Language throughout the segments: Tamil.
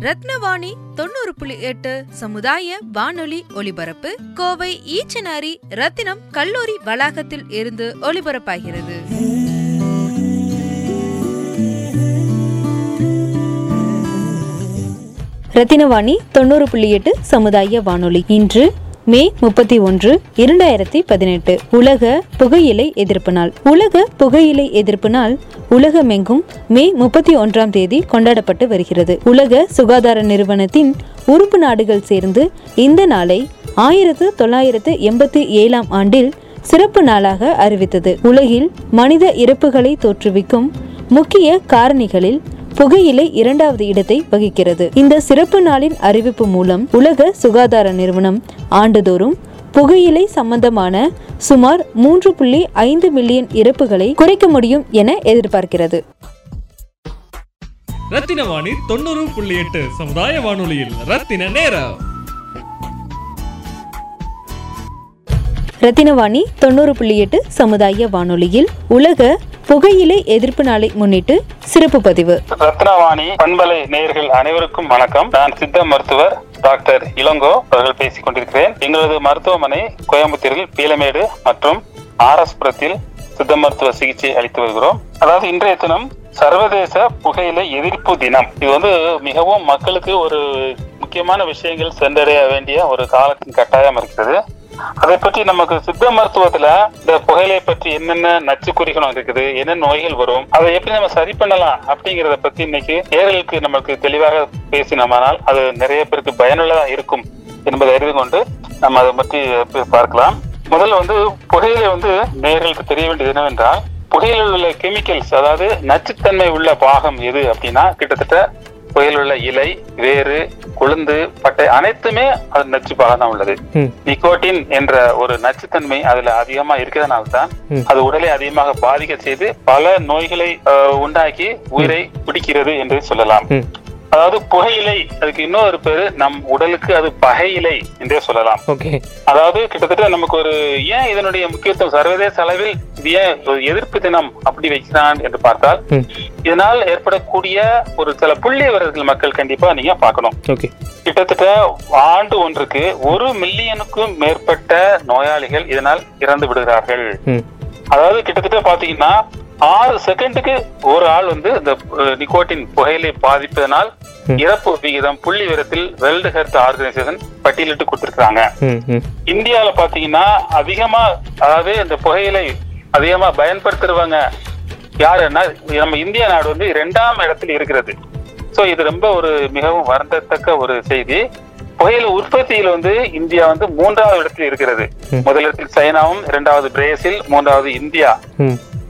ரத்னவாணி தொண்ணூறு புள்ளி எட்டு சமுதாய வானொலி ஒலிபரப்பு கோவை ஈச்சனாரி ரத்தினம் கல்லூரி வளாகத்தில் இருந்து ஒலிபரப்பாகிறது. ரத்தினவாணி தொண்ணூறு புள்ளி எட்டு சமுதாய வானொலி. இன்று மே முப்பத்தி ஒன்று இரண்டாயிரத்தி பதினெட்டு. உலக புகையிலை எதிர்ப்பு நாள். உலக புகையிலை எதிர்ப்பு நாள் உலகமெங்கும் மே முப்பத்தி ஒன்றாம் தேதி கொண்டாடப்பட்டு வருகிறது. உலக சுகாதார நிறுவனத்தின் உறுப்பு நாடுகள் சேர்ந்து இந்த நாளை ஆயிரத்து தொள்ளாயிரத்து எண்பத்தி ஏழாம் ஆண்டில் சிறப்பு நாளாக அறிவித்தது. உலகில் மனித இறப்புகளை தோற்றுவிக்கும் முக்கிய காரணிகளில் புகையிலை இரண்டாவது இடத்தை வகிக்கிறது. இந்த சிறப்பு நாளின் அறிவிப்பு மூலம் உலக சுகாதார நிறுவனம் ஆண்டுதோறும் புகையிலை சம்பந்தமான சுமார் மூன்று புள்ளி ஐந்து மில்லியன் இறப்புகளை குறைக்க முடியும் என எதிர்பார்க்கிறது. ரத்தின வாணி தொண்ணூறு புள்ளி எட்டு சமுதாய வானொலியில் ரத்தின நேரம். ரத்தினவாணி தொண்ணூறு புள்ளி எட்டு சமுதாய வானொலியில் உலக புகையிலை எதிர்ப்பு நாளை முன்னிட்டு சிறப்பு பதிவு. ரத்னவாணி பண்பலை நேயர்கள் அனைவருக்கும் வணக்கம். நான் சித்த மருத்துவர் டாக்டர் இளங்கோ அவர்கள் பேசிக் கொண்டிருக்கிறேன். எங்களது மருத்துவமனை கோயம்புத்தூரில் பீலமேடு மற்றும் ஆர்எஸ் புரத்தில் சித்த மருத்துவ சிகிச்சை அளித்து வருகிறோம். அதாவது இன்றைய தினம் சர்வதேச புகையிலை எதிர்ப்பு தினம். இது வந்து மிகவும் மக்களுக்கு ஒரு முக்கியமான விஷயங்கள் சென்றடைய வேண்டிய ஒரு காலத்தின் கட்டாயம் இருக்கிறது. அதை பற்றி நமக்கு சித்த மருத்துவத்துல இந்த புகையிலை பற்றி என்னென்ன நச்சு குறிகளும் இருக்குது என்ன நோய்கள் வரும் அதை எப்படி நம்ம சரி பண்ணலாம் அப்படிங்கறத பத்தி இன்னைக்கு நேர்களுக்கு நமக்கு தெளிவாக பேசினோமானால் அது நிறைய பேருக்கு பயனுள்ளதா இருக்கும் என்பதை அறிந்து கொண்டு நம்ம அதை பற்றி பார்க்கலாம். முதல்ல வந்து புகையிலை வந்து நேர்களுக்கு தெரிய வேண்டியது என்னவென்றால் புகையில் உள்ள கெமிக்கல்ஸ் அதாவது நச்சுத்தன்மை உள்ள பாகம் எது அப்படின்னா கிட்டத்தட்ட புகையில் உள்ள இலை வேறு கொழுந்து பட்டை அனைத்துமே அது நச்சு பாகம் தான் உள்ளது. நிக்கோட்டின் என்ற ஒரு நச்சுத்தன்மை அதுல அதிகமா இருக்கிறதுனால தான் அது உடலை அதிகமாக பாதிக்க செய்து பல நோய்களை உண்டாக்கி உயிரை பிடிக்கிறது என்று சொல்லலாம். அதாவது புகையிலை அதுக்கு இன்னொரு பேரு நம் உடலுக்கு அது பகையிலை என்றே சொல்லலாம். அதாவது கிட்டத்தட்ட நமக்கு ஒரு ஏன் இதனுடைய முக்கியத்துவம் சர்வதேச அளவில் இது ஏன் எதிர்ப்பு தினம் அப்படி வைக்கிறான் என்று பார்த்தால். இதனால் ஏற்படக்கூடிய ஒரு சில புள்ளி விவரங்கள் மக்கள் கண்டிப்பா நீங்க பார்க்கணும். கிட்டத்தட்ட ஆண்டு ஒன்றுக்கு ஒரு மில்லியனுக்கும் மேற்பட்ட நோயாளிகள் இதனால் இறந்து விடுகிறார்கள். அதாவது கிட்டத்தட்ட பாத்தீங்கன்னா ஆறு செகண்டுக்கு ஒரு ஆள் வந்து இந்த நிக்கோட்டின் புகையிலை பாதிப்பதனால் இறப்பு விகிதம் புள்ளி விவரத்தில் வேர்ல்டு ஹெல்த் ஆர்கனைசேஷன் பட்டியலிட்டு கொடுத்திருக்காங்க இந்தியாவில் பாத்தீங்கன்னா அதிகமா அதாவது இந்த புகையிலை அதிகமா பயன்படுத்துறவங்க யாருன்னா நம்ம இந்திய நாடு வந்து இரண்டாம் இடத்தில் இருக்கிறது. சோ இது ரொம்ப ஒரு மிகவும் வருந்தத்தக்க ஒரு செய்தி. புகையிலை உற்பத்தியில் வந்து இந்தியா வந்து மூன்றாவது இடத்தில் இருக்கிறது. முதலிடத்தில் சைனாவும் இரண்டாவது பிரேசில் மூன்றாவது இந்தியா.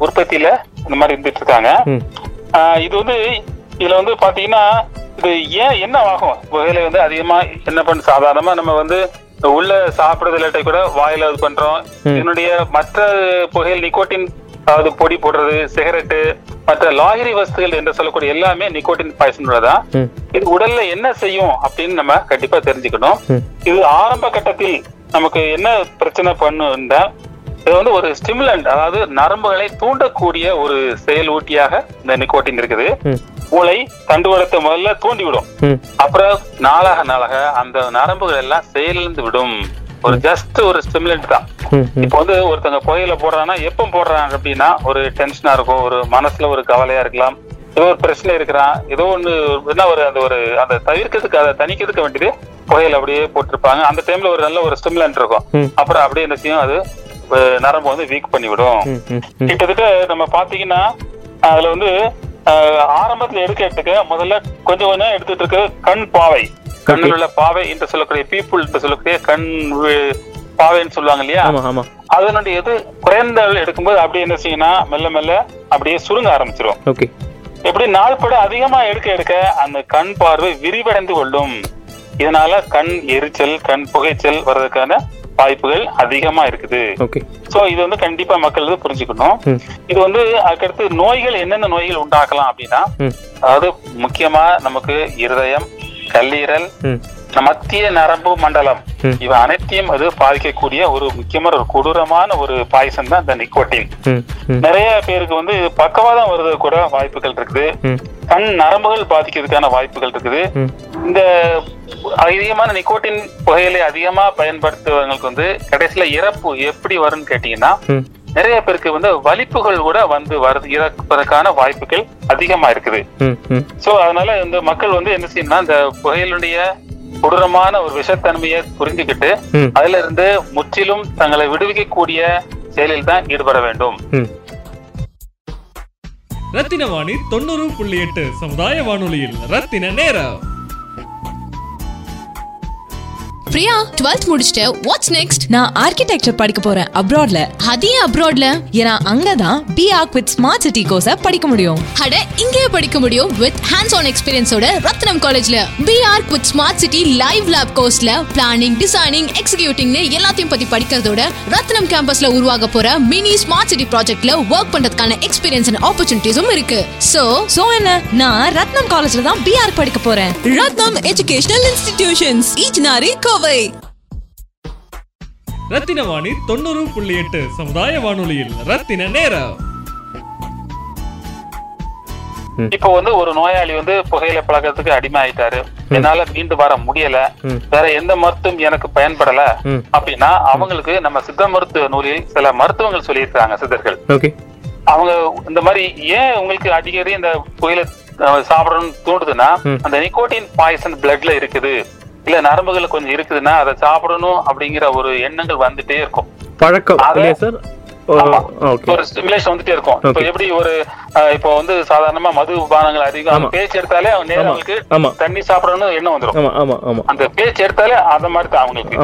உற்பத்தியில இந்த மாதிரி இருந்துட்டு இருக்காங்க இது வந்து இதுல வந்து பாத்தீங்கன்னா இது ஏன் என்ன ஆகும்? புகையிலை வந்து அதிகமா என்ன பண்ண சாதாரணமா நம்ம வந்து உள்ள சாப்பிடுறது இல்லாட்டி கூட வாயில இது பண்றோம். இதனுடைய மற்ற புகையில் நிக்கோட்டின் அதாவது பொடி போடுறது சிகரெட்டு மற்ற லாகிரி வஸ்துகள் என்று சொல்லக்கூடிய எல்லாமே நிக்கோட்டின் பாய்சன் உள்ளதான் ம். இது உடல்ல என்ன செய்யும் அப்படின்னு நம்ம கண்டிப்பா தெரிஞ்சுக்கணும். இது ஆரம்ப கட்டத்தில் நமக்கு என்ன பிரச்சனை பண்ணுன்னா இது வந்து ஒரு ஸ்டிமுலண்ட் அதாவது நரம்புகளை தூண்டக்கூடிய ஒரு செயல் ஊட்டியாக இந்த நிக்கோட்டின் இருக்குது. மூளை தண்டுவடத்தை முதல்ல தூண்டி விடும் அப்புறம் நாளாக நாளாக அந்த நரம்புகள் எல்லாம் செயலிழந்து விடும். ஒரு ஜஸ்ட் ஒரு ஸ்டிமுலண்ட் தான். இப்போ வந்து ஒருத்தங்க புகையில போடுறாங்கன்னா எப்போ போடுறாங்க அப்படின்னா ஒரு டென்ஷனா இருக்கும் ஒரு மனசுல ஒரு கவலையா இருக்கலாம். ஏதோ ஒரு பிரச்சனை இருக்கிறான். ஏதோ ஒண்ணு என்ன ஒரு அந்த ஒரு அந்த தவிர்க்கிறதுக்கு அதை தணிக்கிறதுக்கு வேண்டியது புகையில அப்படியே போட்டிருப்பாங்க. அந்த டைம்ல ஒரு நல்ல ஒரு ஸ்டிமுலண்ட் இருக்கும். அப்புறம் அப்படியே என்ன செய்யும் அது நரம்பு வந்து வீக் பண்ணி விடும் ம் ம் ம். கிட்டத்தட்ட நம்ம பாத்தீங்கன்னா அதுல வந்து ஆரம்பத்துல எடுக்க எடுக்க முதல்ல கொஞ்சம் கொஞ்சம் எடுத்துட்டு இருக்க கண் பாவை. கண்ணில் உள்ள பாவை என்று சொல்லக்கூடிய பீப்புள் சொல்லக்கூடிய கண் பாவைன்னு சொல்லுவாங்க இல்லையா? அதனுடைய இது குறைந்த எடுக்கும்போது அப்படியே என்ன செய்யும்னா மெல்ல மெல்ல அப்படியே சுருங்க ஆரம்பிச்சிரும். ஓகே எப்படி நாள்பட அதிகமா எடுக்க எடுக்க அந்த கண் பார்வை விரிவடைந்து கொள்ளும். இதனால கண் எரிச்சல் கண் புகைச்சல் வர்றதுக்கான வாய்ப்புகள் அதிகமா இருக்குது சோ இது வந்து கண்டிப்பா மக்கள் வந்து புரிஞ்சுக்கணும். இது வந்து அதுக்கடுத்து நோய்கள் என்னென்ன நோய்கள் உண்டாக்கலாம் அப்படின்னா. அதாவது முக்கியமா நமக்கு இருதயம் கல்லீரல் மத்திய நரம்பு மண்டலம். இவை அனைத்தையும் அது பாதிக்கக்கூடிய ஒரு முக்கியமான ஒரு கொடூரமான ஒரு பாய்சன் தான் இந்த நிக்கோட்டின். நிறைய பேருக்கு வந்து பக்கவாதம் வருது கூட வாய்ப்புகள் இருக்குது. கண் நரம்புகள் பாதிக்கிறதுக்கான வாய்ப்புகள் இருக்குது. இந்த அதிகமான நிக்கோட்டின் புகையிலை அதிகமா பயன்படுத்துவவங்களுக்கு வந்து கடைசியில இறப்பு எப்படி வரும்னு கேட்டீங்கன்னா நிறைய பேருக்கு வந்து வலிப்புகள் கூட வந்து வருது இறப்பதற்கான வாய்ப்புகள் அதிகமா இருக்குது. சோ அதனால இந்த மக்கள் வந்து என்ன செய்யணும்னா இந்த புகையிலுடைய கொடூரமான ஒரு விஷத்தன்மையை புரிஞ்சுக்கிட்டு ம். அதுல இருந்து முற்றிலும் தங்களை விடுவிக்கக்கூடிய செயலில் தான் ஈடுபட வேண்டும். ரத்தின வாணி தொண்ணூறு புள்ளி எட்டு சமுதாய வானொலியில் ரத்தின நேரம். பிரியா 12th முடிச்சிட்ட வாட்ஸ் நெக்ஸ்ட் நான் ஆர்கிடெக்சர் படிக்க போறேன் அப்ராட்ல அதே அப்ராட்ல ஏன்னா அங்கதான் B arch with smart city course படிக்க முடியும். அட இங்கேயே படிக்க முடியும் வித் ஹேண்ட்ஸ் ஆன் எக்ஸ்பீரியன்ஸோட ரத்னம் காலேஜ்ல B arch with smart city live lab கோர்ஸ்ல planning designing எக்ஸிகியூட்டிங்னு எல்லாத்தையும் பத்தி படிக்கிறதோட ரத்னம் கேம்பஸ்ல உருவாக போற மினி ஸ்மார்ட் சிட்டி ப்ராஜெக்ட்ல ஒர்க் பண்றதுக்கான எக்ஸ்பீரியன்ஸ் அண்ட் ஆப்பர்ச்சுனிட்டிஸும் இருக்கு. சோ சோ என்ன? நான் ரத்னம் காலேஜ்ல தான் பி ஆர்க் படிக்க போறேன். ரத்னம் எஜுகேஷனல் இன்ஸ்டிடியூஷன்ஸ் ஈச்னாரி கோவை ரத்தின வாணி தொண்ணூறு புள்ளி எட்டு சமுதாய வானொலியில் ரத்தின நேரம். இப்போ வந்து ஒரு நோயாளி வந்து புகையில பழக்கத்துக்கு அடிமை ஆயிட்டாரு என்னால மீண்டு வர முடியல. வேற எந்த மருத்துவம் எனக்கு பயன்படல. அப்படின்னா அவங்களுக்கு நம்ம சித்த மருத்துவ நூலில் சில மருத்துவங்கள் சொல்லியிருக்காங்க சித்தர்கள். ஓகே. அவங்க இந்த மாதிரி ஏன் உங்களுக்கு அடிக்கடி இந்த புகையில சாப்பிடணும்னு தூண்டுதுன்னா ம். அந்த நிக்கோட்டின் பாய்சன் பிளட்ல இருக்குது. இல்ல நரம்புகள் கொஞ்சம் இருக்குதுன்னா அதை சாப்பிடணும் அப்படிங்கிற ஒரு எண்ணங்கள் வந்துட்டே இருக்கும். பழக்கம். ஒரு ஸ்டிமுலேஷன் வந்துட்டே இருக்கும். இப்போ. எப்படி ஒரு இப்போ வந்து சாதாரணமா மது பானங்கள் அதிகம். பேச்சு எடுத்தாலே அவங்க நேரம். அவங்களுக்கு தண்ணி சாப்பிடணும்னு எண்ணம் ஆமா அந்த பேச்சு எடுத்தாலே அந்த மாதிரி தான் அவங்களுக்கு.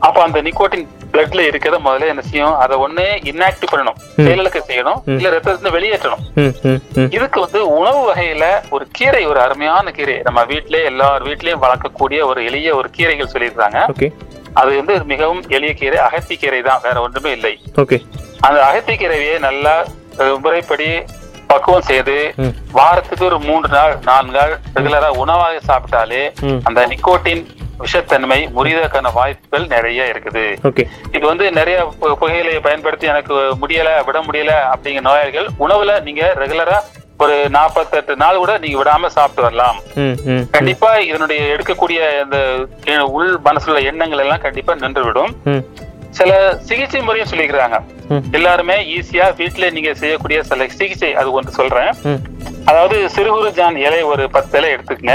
அப்ப அந்த நிக்கோட்டின் பிளட்ல இருக்கிறத முதல்ல என்ன செய்யும்? அதை ஒண்ணே இன்ஆக்டிவ் பண்ணணும். செயலுக்கு செய்யணும். இல்ல ரத்தத்துல வெளியேற்றணும். இதுக்கு வந்து உணவு வகையில ஒரு கீரை ஒரு அருமையான கீரை. நம்ம வீட்டிலேயே எல்லார் வீட்லயும் வளர்க்கக்கூடிய ஒரு எளிய ஒரு கீரைகள் சொல்லியிருக்காங்க. அது வந்து மிகவும் எளிய கீரை அகத்தி கீரை தான். வேற ஒன்றுமே இல்லை. அந்த அகத்தி கீரையை நல்லா முறைப்படி பக்குவம் செய்து. வாரத்துக்கு ஒரு மூன்று நாள் நான்கு நாள் ரெகுலரா உணவாக சாப்பிட்டாலே. அந்த நிக்கோட்டின் விஷத்தன்மை முறியதற்கான வாய்ப்புகள் நிறைய இருக்குது. இது வந்து நிறைய பு- புகையிலையை பயன்படுத்தி எனக்கு முடியல விட முடியல அப்படிங்கிற நோயாளிகள் உணவுல நீங்க ரெகுலரா ஒரு நாற்பத்தெட்டு நாள் கூட நீங்க விடாம சாப்பிட்டு வரலாம். கண்டிப்பா இதனுடைய எடுக்கக்கூடிய இந்த எ- உள் மனசுல எண்ணங்கள் எல்லாம் கண்டிப்பா நின்று விடும் ம். சில சிகிச்சை முறையும் சொல்லிக்கிறாங்க. எல்லாருமே ஈஸியா வீட்டுல நீங்க செய்யக்கூடிய சில சிகிச்சை அது ஒன்று சொல்றேன். அதாவது சிறுகுறு ஜான் இலை ஒரு பத்து இலை எடுத்துக்கங்க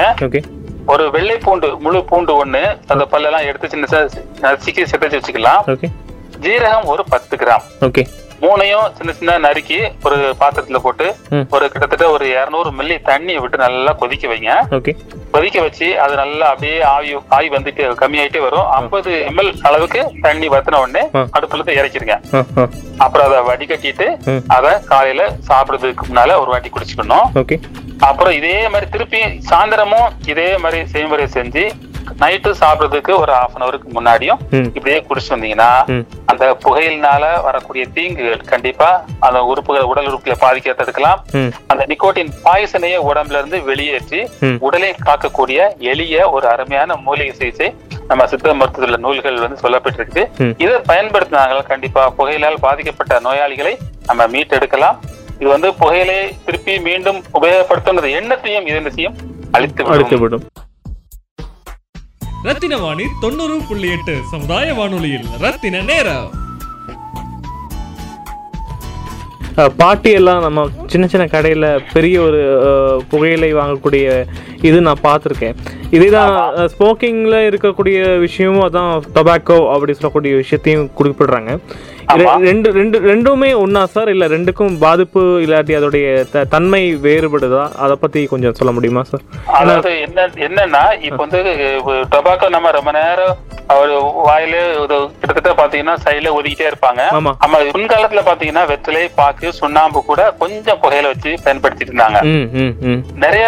ஒரு வெள்ளை பூண்டு முழு பூண்டு ஒண்ணு அந்த பல்லெல்லாம் எடுத்து சின்ன சிக்கி சிதைச்சு வச்சுக்கலாம். ஜீரகம் ஒரு பத்து கிராம். ஓகே. மூணையும் சின்ன சின்ன நறுக்கி ஒரு பாத்திரத்துல போட்டு. ஒரு கிட்டத்தட்ட ஒரு இருநூறு மில்லி தண்ணியை விட்டு நல்லா கொதிக்க வைங்க. கொதிக்க வச்சு அது நல்லா அப்படியே ஆவி ஆவி வந்துட்டு கம்மியாயிட்டே வரும். ஐம்பது எம்எல் அளவுக்கு தண்ணி வத்தின உடனே. அடுப்புல ஆ அப்புறம் அதை வடிகட்டிட்டு. அதை காலையில சாப்பிடுறதுக்கு முன்னால ஒரு வாட்டி குடிச்சுக்கணும். அப்புறம் இதே மாதிரி திருப்பி சாயந்தரமும் இதே மாதிரி செய்முறை செஞ்சு நைட்டு சாப்பிடுறதுக்கு ஒரு ஹாஃப் அன் அவருக்கு முன்னாடியும் இப்படியே குடிச்சு வந்தீங்கன்னா அந்த புகையினால வரக்கூடிய தீங்குகள் கண்டிப்பா அந்த உறுப்புகள் உடல் உறுப்புகளை பாதிக்க தடுக்கலாம் அந்த நிக்கோட்டின் பாய்சனையே உடம்புல இருந்து வெளியேற்றி. உடலை காக்கக்கூடிய எளிய ஒரு அருமையான மூலிகை சிகிச்சை நம்ம சித்த மருத்துவ நூல்கள் வந்து சொல்லப்பட்டிருக்கு. இதை பயன்படுத்தினாங்க கண்டிப்பா புகையிலால் பாதிக்கப்பட்ட நோயாளிகளை நம்ம மீட்டெடுக்கலாம் இது வந்து புகையிலை திருப்பி மீண்டும் உபயோகப்படுத்தும் எண்ணத்தையும் இது என்னத்தையும் அழித்து விடும். ரத்தின வாணி தொண்ணூறு புள்ளி எட்டு சமுதாய வானொலியில். ரத்தின நேரம். பாட்டி எல்லாம் நம்ம சின்ன சின்ன கடையில் பெரிய ஒரு அஹ், புகையிலை வாங்கக்கூடிய இது நான் பார்த்துருக்கேன். இதே தான் ஸ்மோக்கிங்கில் இருக்கக்கூடிய விஷயமும் அதான் டொபாக்கோ அப்படி சொல்லக்கூடிய விஷயத்தையும் குறிப்பிடுறாங்க. ரெண்டு ரெண்டு ரெண்டுமே ஒண்ணா சார்? இல்ல ரெண்டுக்கும் பாதிப்பு இல்லாட்டி அதோடைய தன்மை வேறுபடுதா? அதை பத்தி கொஞ்சம் சொல்ல முடியுமா சார்? அதாவது என்ன என்னன்னா இப்ப வந்து டொபாக்கோ நம்ம ரொம்ப நேரம் அவர் வாயில கிட்டத்தட்ட பாத்தீங்கன்னா சைடுல ஒதுக்கிட்டே இருப்பாங்க. ஆமா. முன்காலத்துல பாத்தீங்கன்னா வெற்றிலை பாக்கு சுண்ணாம்பு கூட கொஞ்சம் புகையில வச்சு பயன்படுத்திட்டு இருந்தாங்க. நிறைய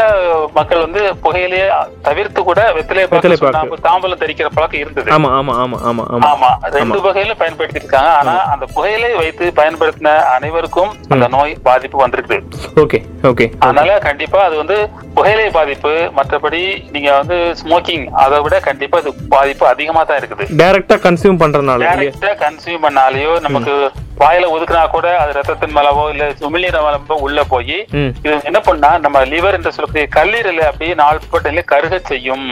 மக்கள் வந்து புகையிலேயே தவிர்த்து கூட வெற்றிலை பாக்கு. சுண்ணாம்பு தாம்பலம் தரிக்கிற பழக்கம் இருந்தது. ஆமா ஆமா ஆமா ஆமா ஆமா. ஆமா. ரெண்டு வகையிலும் பயன்படுத்திட்டு இருக்காங்க. ஆனா அந்த புகையிலை வைத்து பயன்படுத்தின அனைவருக்கும் அந்த நோய் பாதிப்பு வந்திருக்கு ஓகே ஓகே. அதனால கண்டிப்பா அது வந்து புகையிலை பாதிப்பு மற்றபடி நீங்க வந்து ஸ்மோக்கிங் அதை விட கண்டிப்பா இது பாதிப்பு அதிகமா தான் இருக்குது டைரக்டா கன்சியூம் பண்றதுனால? டைரக்டா கன்சியூம் பண்ணாலேயோ நமக்கு வாயில ஒதுக்குனா கூட அது ரத்தத்தின் மேலவோ இல்ல உமிழ்நீர் மேலவோ உள்ள போய் இது என்ன பண்ணா நம்ம லிவர் என்று சொல்லக்கூடிய கல்லீரலை அப்படியே நாள்பட்டில கருக செய்யும்.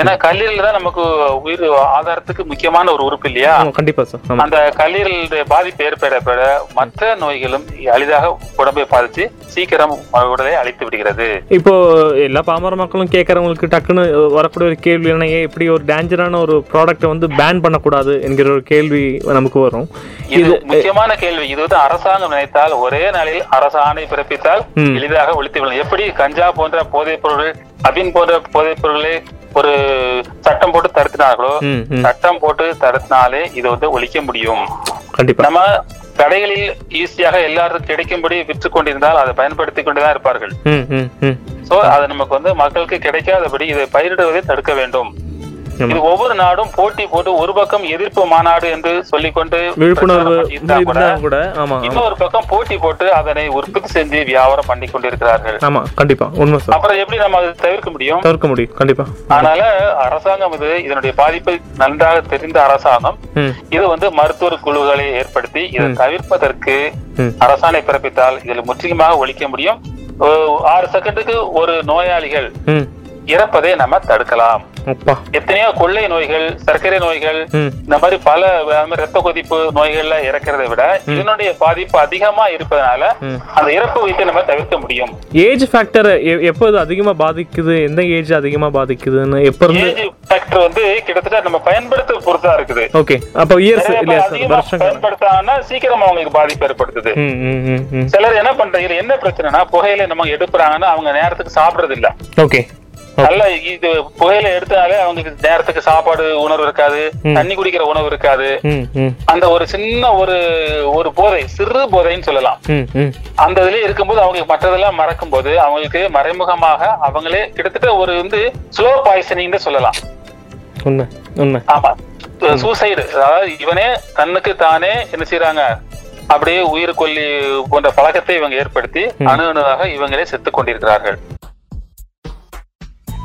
ஏன்னா கல்லீரல் தான் நமக்கு உயிர் ஆதாரத்துக்கு முக்கியமான ஒரு உறுப்பு இல்லையா? கண்டிப்பா அந்த கல்லீரலுடைய பாதிப்பு ஏற்பட மற்ற நோய்களும் எளிதாக உடம்பை பாதிச்சு சீக்கிரம் உடலை அழித்து விடுகிறது. இப்போ எல்லா பாமர மக்களும் கேட்கறவங்களுக்கு டக்குன்னு வரக்கூடிய ஒரு கேள்வி என்ன இப்படி ஒரு டேஞ்சரான ஒரு ப்ராடக்ட்டை வந்து பேன் பண்ணக்கூடாது என்கிற ஒரு கேள்வி நமக்கு வரும். இது முக்கியமான கேள்வி. இது வந்து அரசாங்கம் நினைத்தால் ஒரே நாளில் அரசாணை பிறப்பித்தால். எளிதாக ஒழித்து விடலாம். எப்படி கஞ்சா போன்ற போதைப் பொருள் அபின் போன்ற போதைப் பொருளை ஒரு சட்டம் போட்டு தடுத்தினார்களோ சட்டம் போட்டு தடுத்தினாலே இதை வந்து ஒழிக்க முடியும். நம்ம கடைகளில் ஈஸியாக எல்லாருக்கும் கிடைக்கும்படி விற்று கொண்டிருந்தால் அதை பயன்படுத்தி கொண்டுதான் இருப்பார்கள். சோ அது நமக்கு வந்து மக்களுக்கு கிடைக்காதபடி இதை பயிரிடுவதை தடுக்க வேண்டும். இது ஒவ்வொரு நாடும் போட்டி போட்டு ஒரு பக்கம் எதிர்ப்பு மாநாடு என்று சொல்லிக்கொண்டு விழிப்புணர்வு கூட, இன்னொரு பக்கம் போட்டி போட்டு அதனை உற்பத்தி செஞ்சு வியாபாரம் பண்ணி கொண்டிருக்கிறார்கள். ஆமா கண்டிப்பா. உண்மை அப்புறம் எப்படி நம்ம அதை தவிர்க்க முடியும்? தவிர்க்க முடியும் கண்டிப்பா. அதனால அரசாங்கம் இது இதனுடைய பாதிப்பை நன்றாக தெரிந்த அரசாங்கம் இது வந்து மருத்துவர் குழுக்களை ஏற்படுத்தி இதை தவிர்ப்பதற்கு. அரசாணை பிறப்பித்தால் இதில் முற்றிலுமாக ஒழிக்க முடியும். ஆறு செகண்டுக்கு ஒரு நோயாளிகள் இறப்பதை நம்ம தடுக்கலாம். எத்தனையோ கொள்ளை நோய்கள் சர்க்கரை நோய்கள் இந்த மாதிரி பல ரத்த கொதிப்பு நோய்கள்ல இறக்கிறதை விட இதனுடைய பாதிப்பு அதிகமா இருப்பதனால. அந்த இறப்பு வீட்டை நம்ம தவிர்க்க முடியும். ஏஜ் ஃபேக்டர் எப்போ இது அதிகமா பாதிக்குது? எந்த ஏஜ் அதிகமா பாதிக்குதுன்னு எப்போ இருந்து? ஏஜ் ஃபேக்டர் வந்து கிட்டத்தட்ட நம்ம பயன்படுத்த பொறுத்தா இருக்குது. ஓகே அப்போ இயர்ஸ் இல்லையா வருஷங்கள். பயன்படுத்தாங்கன்னா சீக்கிரம் அவங்களுக்கு பாதிப்பு ஏற்படுத்துது. சிலர் என்ன பண்றாங்க என்ன பிரச்சனைனா புகையில நம்ம எடுப்புறாங்கன்னா அவங்க நேரத்துக்கு சாப்பிடுறது இல்ல ஓகே நல்ல இது புகையில எடுத்தனாலே அவங்களுக்கு நேரத்துக்கு சாப்பாடு உணர்வு இருக்காது. தண்ணி குடிக்கிற உணவு இருக்காது. அந்த ஒரு சின்ன ஒரு ஒரு போதை சிறு போதைன்னு சொல்லலாம். அந்த இதுலயே இருக்கும்போது அவங்க மற்றதெல்லாம் மறக்கும் போது அவங்களுக்கு மறைமுகமாக அவங்களே கிட்டத்தட்ட ஒரு வந்து ஸ்லோ பாய்சனிங்னு சொல்லலாம். உண்மை உண்மை. ஆமா. சூசைடு அதாவது இவனே தன்னுக்கு தானே என்ன செய்யறாங்க அப்படியே உயிர் கொல்லி போன்ற பழக்கத்தை இவங்க ஏற்படுத்தி அணு அணுவாக இவங்களே செத்துக் கொண்டிருக்கிறார்கள்.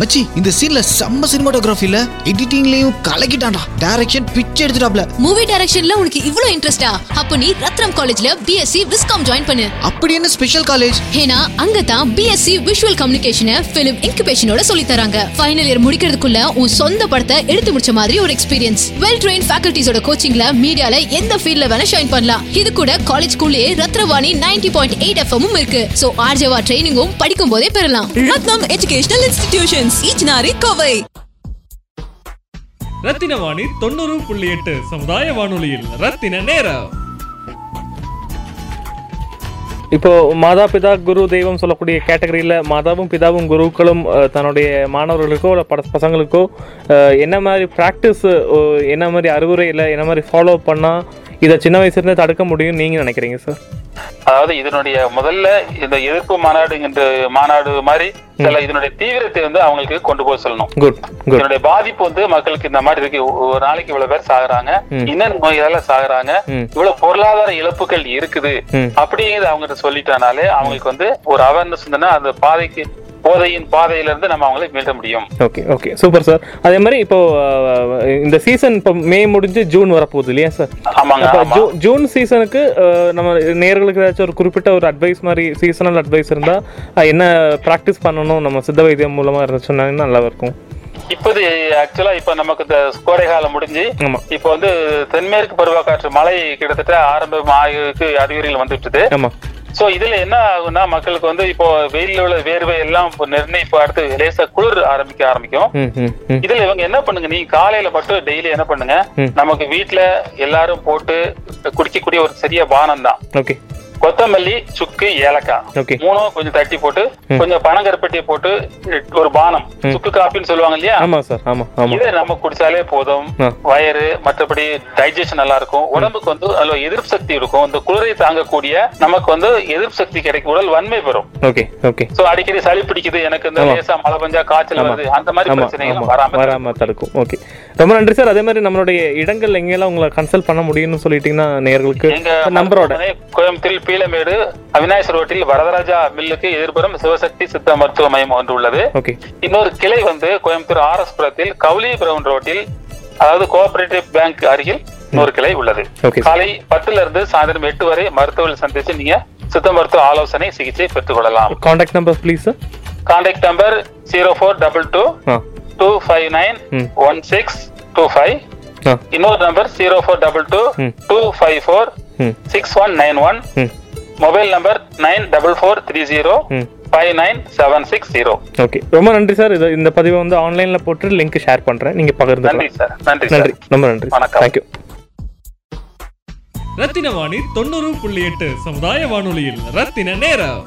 மச்சி இந்த சீன்ல செம்ம சினிமாட்டோகிராஃபில எடிட்டிங்லயும் கலக்கிட்டான்டா. டைரக்ஷன் பிச்சை எடுத்துட்டாப்ல. மூவி டைரக்ஷன்ல உனக்கு இவ்ளோ இன்ட்ரெஸ்டா அப்ப நீ ரத்னம் காலேஜ்ல பிஎஸ்சி விஸ்காம் ஜாயின் பண்ணு. அப்படி என்ன ஸ்பெஷல் காலேஜ் ஏன்னா அங்க தான் பிஎஸ்சி விஷுவல் கம்யூனிகேஷனை பிலிம் இன்குபேஷனோட சொல்லி தராங்க. ஃபைனல் இயர் முடிக்கிறதுக்குள்ள உன் சொந்த படத்தை எடுத்து முடிச்ச மாதிரி ஒரு எக்ஸ்பீரியன்ஸ் வெல் ட்ரெயின் ஃபேக்கல்டிஸோட கோச்சிங்ல மீடியால எந்த ஃபீல்ட்ல வேணா ஷைன் பண்ணலாம். இது கூட காலேஜ்க்குள்ளேயே ரத்னவாணி நைன்டி பாயிண்ட் எயிட் எஃப்எம்மும் இருக்கு. சோ ஆர்ஜேவா ட்ரைனிங்கும் படிக்கும் போதே பெறலாம். ரத்னம் எஜுகேஷனல் இன்ஸ்டிடியூஷன்ஸ் ஈச்சனாரி கோவை ரத்தின வாணி தொண்ணூறு புள்ளி எட்டு சமுதாய வானொலியில் ரத்தின நேரம். இப்போ மாதா பிதா குரு தெய்வம் சொல்லக்கூடிய கேட்டகரியில் மாதாவும் பிதாவும் குருக்களும் தன்னுடைய மாணவர்களுக்கோ இல்லை பட பசங்களுக்கோ என்ன மாதிரி ப்ராக்டிஸ் என்ன மாதிரி அறிவுரை இல்லை என்ன மாதிரி ஃபாலோ பண்ணால் இதை சின்ன வயசுலேருந்தே தடுக்க முடியும் நீங்கள் நினைக்கிறீங்க சார் அதாவது இதனுடைய முதல்ல இந்த எதிர்ப்பு மாநாடுங்கிற மாநாடு மாதிரி சில இதனுடைய தீவிரத்தை வந்து அவங்களுக்கு கொண்டு போய் சொல்லணும். இதனுடைய பாதிப்பு வந்து மக்களுக்கு இந்த மாதிரி இருக்கு. ஒரு நாளைக்கு இவ்வளவு பேர் சாகுறாங்க. இன்னொரு நோயால சாகுறாங்க. இவ்வளவு பொருளாதார இழப்புகள் இருக்குது. அப்படிங்கிறது அவங்ககிட்ட சொல்லிட்டனாலே அவங்களுக்கு வந்து ஒரு அவேர்னஸ் இருந்ததுன்னா அந்த பாதைக்கு போதையின் பாதையில இருந்து நம்ம அவங்களை மீட்ட முடியும். ஓகே ஓகே சூப்பர் சார் அதே மாதிரி இப்போ இந்த சீசன் இப்போ மே முடிஞ்சு ஜூன் வரப்போகுது இல்லையா சார் ஆமாங்க ஜூன் சீசனுக்கு நம்ம நேர்களுக்கு ஏதாச்சும் ஒரு குறிப்பிட்ட ஒரு அட்வைஸ் மாதிரி சீசனல் அட்வைஸ் இருந்தால் என்ன ப்ராக்டிஸ் பண்ணணும் நம்ம சித்த வைத்தியம் மூலமாக இருந்து சொன்னாங்கன்னா நல்லா இருக்கும். இப்போது ஆக்சுவலா இப்ப நமக்கு இந்த கோடை காலம் முடிஞ்சு இப்போ வந்து தென்மேற்கு பருவக்காற்று மழை கிட்டத்தட்ட ஆரம்பம் ஆகிருக்கு அறிகுறிகள் வந்துட்டுது சோ இதுல என்ன ஆகும்னா மக்களுக்கு வந்து இப்போ வெயில்ல உள்ள வேர்வை எல்லாம் இப்போ நிர்ணயம் இப்போ அடுத்து லேசா குளிர் ஆரம்பிக்க ஆரம்பிக்கும். இதுல இவங்க என்ன பண்ணுங்க? நீங்க காலையில மட்டும் டெய்லி என்ன பண்ணுங்க. நமக்கு வீட்ல எல்லாரும் போட்டு குடிக்கக்கூடிய ஒரு சிறிய பானம் தான். கொத்தமல்லி சுக்கு ஏலக்காய். ஓகே மூணும் கொஞ்சம் தட்டி போட்டு கொஞ்சம் பனங்கருப்பட்டியை போட்டு ஒரு பானம். சுக்கு காப்பின்னு சொல்லுவாங்க இல்லையா? இதை நம்ம குடிச்சாலே போதும். வயிறு மற்றபடி டைஜஷன் நல்லா இருக்கும் உடம்புக்கு வந்து அதுல எதிர்ப்பு சக்தி இருக்கும். இந்த குளிரை தாங்கக்கூடிய நமக்கு வந்து எதிர்ப்பு சக்தி கிடைக்கும். உடல் வன்மை பெறும். ஓகே ஓகே சோ அடிக்கடி சளி பிடிக்குது எனக்கு இந்த. லேசா மழை பெஞ்சா காய்ச்சல். வருது அந்த மாதிரி பிரச்சனைகள் வராம வராம தடுக்கும். ஓகே ரொம்ப நன்றி சார். அதே மாதிரி நம்மளுடைய இடங்கள் எங்கெல்லாம் உங்களை கன்சல்ட் பண்ண முடியும்னு சொல்லிட்டீங்கன்னா நேயர்களுக்கு எங்க நம்பரோட கோயம்புத்தூர் பீலமேடு அவினாஷ் ரோட்டில் வரதராஜா மில்லுக்கு எதிர்ப்புறம் சிவசக்தி சித்த மருத்துவ மையம் ஒன்று உள்ளது. இன்னொரு கிளை வந்து கோயம்புத்தூர் ஆர் எஸ் புரத்தில் கவுலி பிரவுன் ரோட்டில் அதாவது கோஆபரேட்டிவ் பேங்க் அருகில் இன்னொரு கிளை உள்ளது. காலை பத்துல இருந்து சாயந்தரம் எட்டு வரை மருத்துவர்கள் சந்திச்சு நீங்க சித்த மருத்துவ ஆலோசனை சிகிச்சை பெற்றுக் கொள்ளலாம். Contact number please contact number zero four double two two five nine. One six two five இன்னொரு number zero four double two. Two five four six one nine one mobile number nine double four three zero five nine seven six zero. Okay. ரொம்ப நன்றி சார். இது இந்த பதிவை வந்து ஆன்லைனில் போட்டு லிங்க் ஷேர் பண்ணுறேன் நீங்கள் நன்றி பகிர்ந்துக்கலாம் சார். நன்றி நன்றி. ரொம்ப நன்றி. வணக்கம். தேங்க்யூ ரத்தின வாணி தொண்ணூறு புள்ளி எட்டு சமுதாய வானொலியில் ரத்தின நேரம்.